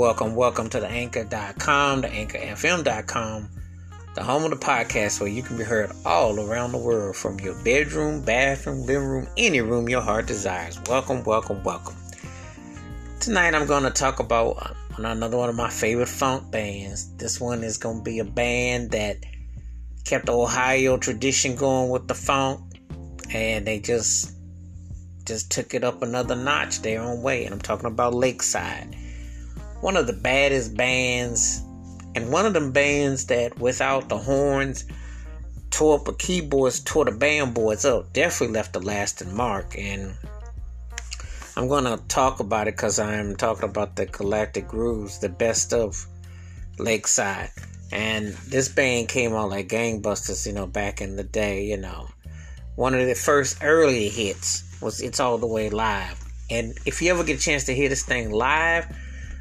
Welcome, welcome to the anchor.com, the anchorfm.com, the home of the podcast where you can be heard all around the world from your bedroom, bathroom, living room, any room your heart desires. Welcome, welcome, welcome. Tonight I'm going to talk about uh, another one of my favorite funk bands. This one is going to be a band that kept the Ohio tradition going with the funk and they just just took it up another notch their own way and I'm talking about Lakeside one of the baddest bands, and one of them bands that without the horns tore up the keyboards, tore the band boards up, definitely left a lasting mark. And I'm gonna talk about it because I'm talking about the Galactic Grooves, the best of Lakeside. And this band came out like gangbusters, you know, back in the day, you know. One of the first early hits was It's All the Way Live. And if you ever get a chance to hear this thing live,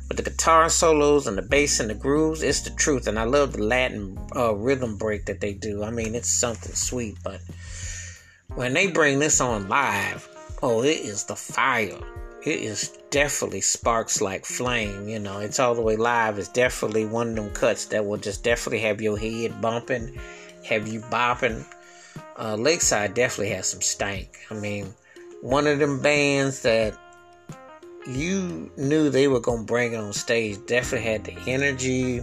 but the guitar solos and the bass and the grooves, it's the truth. And I love the Latin uh, rhythm break that they do. I mean, it's something sweet. But when they bring this on live, oh, it is the fire. It is definitely sparks like flame. You know, it's all the way live. It's definitely one of them cuts that will just definitely have your head bumping, have you bopping. Uh, Lakeside definitely has some stank. I mean, one of them bands that you knew they were gonna bring it on stage. Definitely had the energy.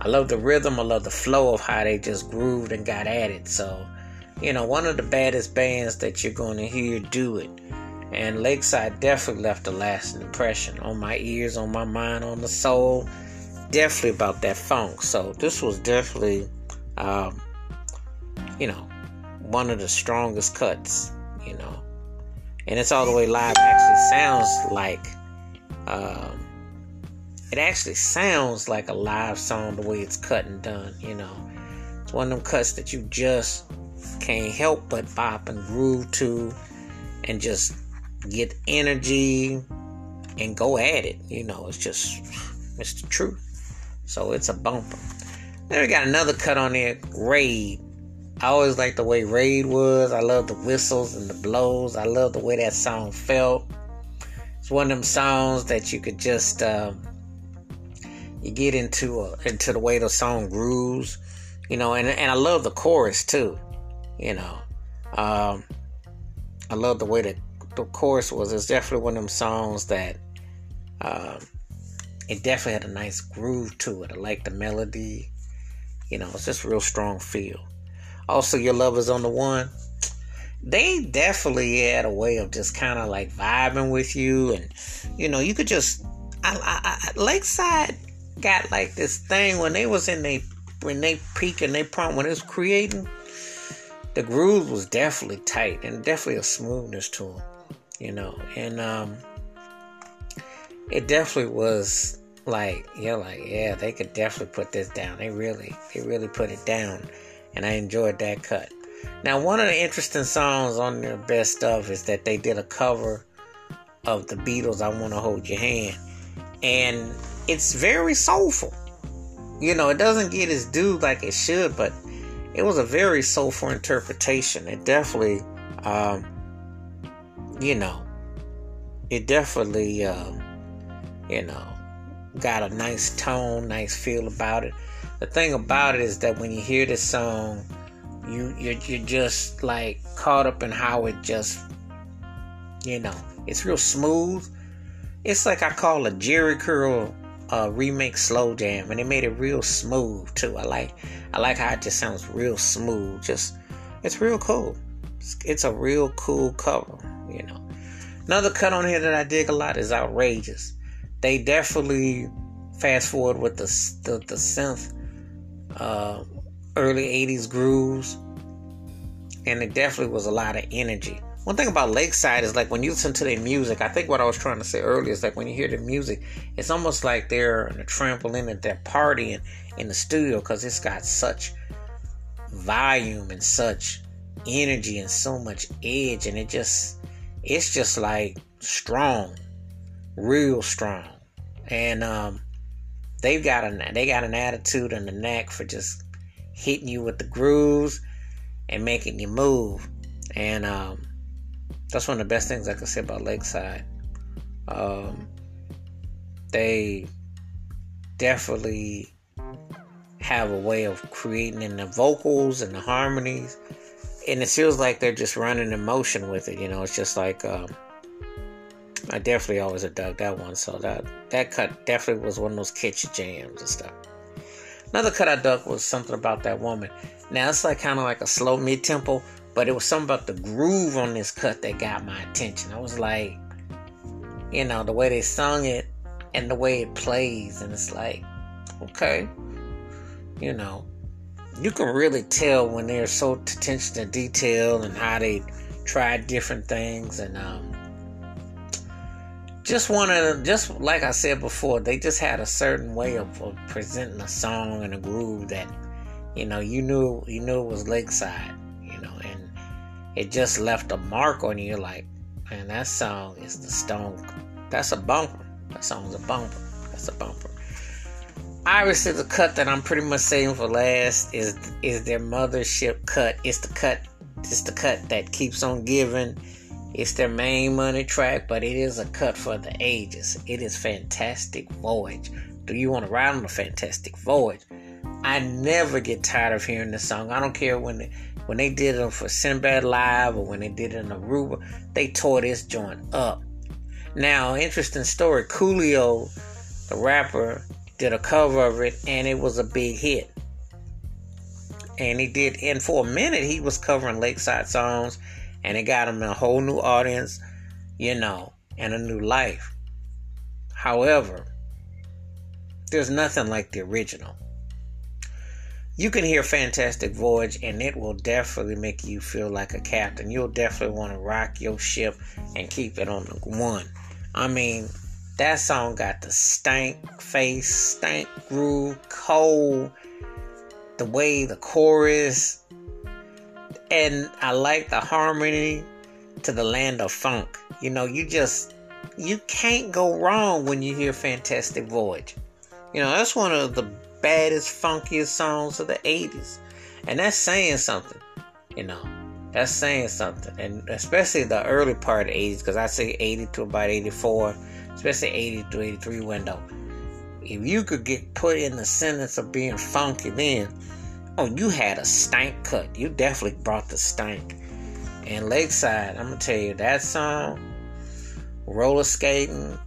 I love the rhythm. I love the flow of how they just grooved and got at it. So, you know, one of the baddest bands that you're gonna hear do it. And Lakeside definitely left a lasting impression on my ears, on my mind, on the soul. Definitely about that funk. So this was definitely, um, you know, one of the strongest cuts. You know, and it's all the way live. Actually sounds like um, it actually sounds like a live song the way it's cut and done you know. It's one of them cuts that you just can't help but bop and groove to and just get energy and go at it you know. It's just it's the truth. So it's a bumper. Then we got another cut on there raid I always liked the way Raid was. I love the whistles and the blows. I love the way that song felt. It's one of them songs that you could just um, you get into a, into the way the song grooves, you know. And and I love the chorus too, you know. Um, I love the way that the chorus was. It's definitely one of them songs that um, it definitely had a nice groove to it. I like the melody. You know, it's just a real strong feel also your love is on the one. They definitely had a way of just kind of like vibing with you and you know you could just I, I, I, lakeside got like this thing when they was in they when they peak and they prompt when it was creating the groove was definitely tight and definitely a smoothness to them you know and um it definitely was like you're like yeah they could definitely put this down. They really they really put it down and I enjoyed that cut. Now, one of the interesting songs on their best of is that they did a cover of the Beatles' "I Want to Hold Your Hand," and it's very soulful. You know, it doesn't get its due like it should, but it was a very soulful interpretation. It definitely, um, you know, it definitely, uh, you know, got a nice tone, nice feel about it the thing about it is that when you hear this song, you you're, you're just like caught up in how it just, you know, it's real smooth. It's like I call a Jheri curl uh, remake slow jam, and it made it real smooth too. I like I like how it just sounds real smooth. Just it's real cool. It's, it's a real cool cover, you know. Another cut on here that I dig a lot is outrageous. They definitely fast forward with the the, the synth uh, early 80s grooves. And it definitely was a lot of energy. One thing about Lakeside is like when you listen to their music, I think what I was trying to say earlier is like when you hear the music, it's almost like they're in a trampoline at that partying in the studio because it's got such volume and such energy and so much edge and it just it's just like strong real strong and um they've got a they got an attitude and a knack for just hitting you with the grooves and making you move. And um, that's one of the best things I can say about Lakeside. Um, they definitely have a way of creating in the vocals and the harmonies and it feels like they're just running in motion with it you know it's just like um, i definitely always dug that one so that that cut definitely was one of those catchy jams and stuff. Another cut i dug was something about that woman. Now it's like kind of like a slow mid-tempo but it was something about the groove on this cut that got my attention. I was like you know the way they sung it and the way it plays and it's like okay you know, you can really tell when they're so attention to detail and how they try different things and um, just wanted just like I said before, they just had a certain way of, of, presenting a song and a groove that you know you knew you knew it was Lakeside, you know, and it just left a mark on you. Like, man, that song is the stone. That's a bumper. That song's a bumper. That's a bumper obviously the cut that I'm pretty much saving for last is is their mothership cut. It's the cut. It's the cut that keeps on giving. It's their main money track, but it is a cut for the ages. It is Fantastic Voyage. Do you want to ride on the Fantastic Voyage? I never get tired of hearing this song. I don't care when when they did it for Sinbad Live or when they did it in Aruba. They tore this joint up. Now, interesting story. Coolio, the rapper, did a cover of it and it was a big hit. And he did, and for a minute, he was covering Lakeside songs and it got him a whole new audience, you know, and a new life. However, there's nothing like the original. You can hear Fantastic Voyage and it will definitely make you feel like a captain. You'll definitely want to rock your ship and keep it on the one. I mean, that song got the stank face, stank groove, cold, the way the chorus, and I like the harmony to the land of funk. You know, you just you can't go wrong when you hear Fantastic Voyage. You know, that's one of the baddest, funkiest songs of the 80s. And that's saying something, you know. That's saying something. And especially the early part of the 80s, because I say 80 to about 84 especially 80 to 83 window. If you could get put in the sentence of being funky then, oh, you had a stank cut. You definitely brought the stank. And Lakeside, I'm gonna tell you that song, roller skating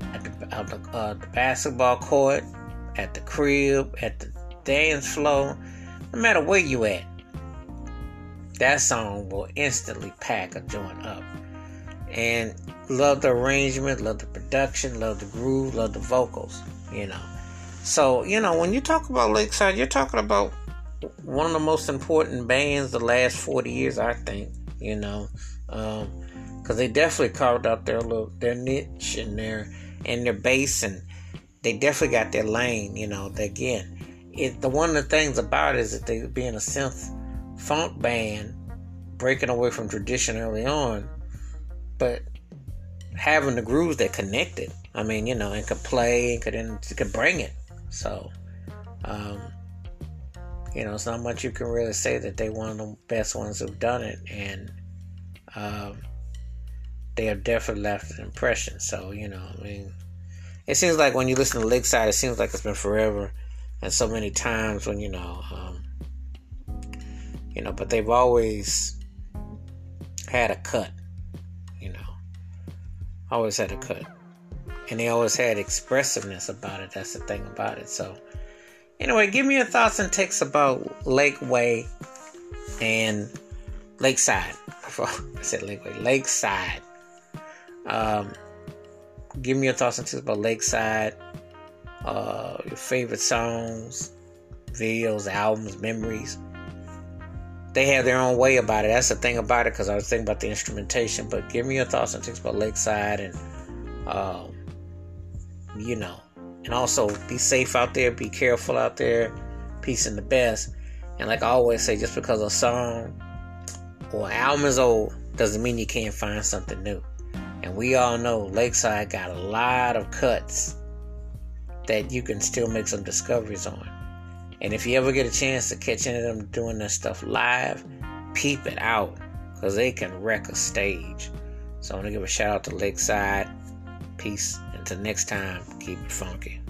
at the, at the, uh, the basketball court, at the crib, at the dance floor, no matter where you at, that song will instantly pack a joint up. And love the arrangement, love the production, love the groove, love the vocals, you know. So, you know, when you talk about Lakeside, you're talking about one of the most important bands the last 40 years, I think, you know. Um, because they definitely carved out their little their niche and their and their bass and they definitely got their lane you know again it the one of the things about it is that they being a synth funk band breaking away from tradition early on but having the grooves that connected. I mean, you know, and could play and could and could bring it. So, um, you know, it's not much you can really say that they one of the best ones who've done it, and um, they have definitely left an impression. So, you know, I mean, it seems like when you listen to Lakeside, it seems like it's been forever, and so many times when you know, um, you know, but they've always had a cut you know, always had a cut. And they always had expressiveness about it. That's the thing about it. So, anyway, give me your thoughts and takes about Lakeway and Lakeside. I said Lakeway, Lakeside. Um, give me your thoughts and takes about Lakeside. Uh, your favorite songs, videos, albums, memories they have their own way about it. That's the thing about it because I was thinking about the instrumentation. But give me your thoughts and things about Lakeside and, um, you know, and also be safe out there, be careful out there, peace and the best. And like I always say, just because a song or album is old doesn't mean you can't find something new. And we all know Lakeside got a lot of cuts that you can still make some discoveries on. And if you ever get a chance to catch any of them doing their stuff live, peep it out because they can wreck a stage. So I want to give a shout out to Lakeside. Peace. Until next time, keep it funky.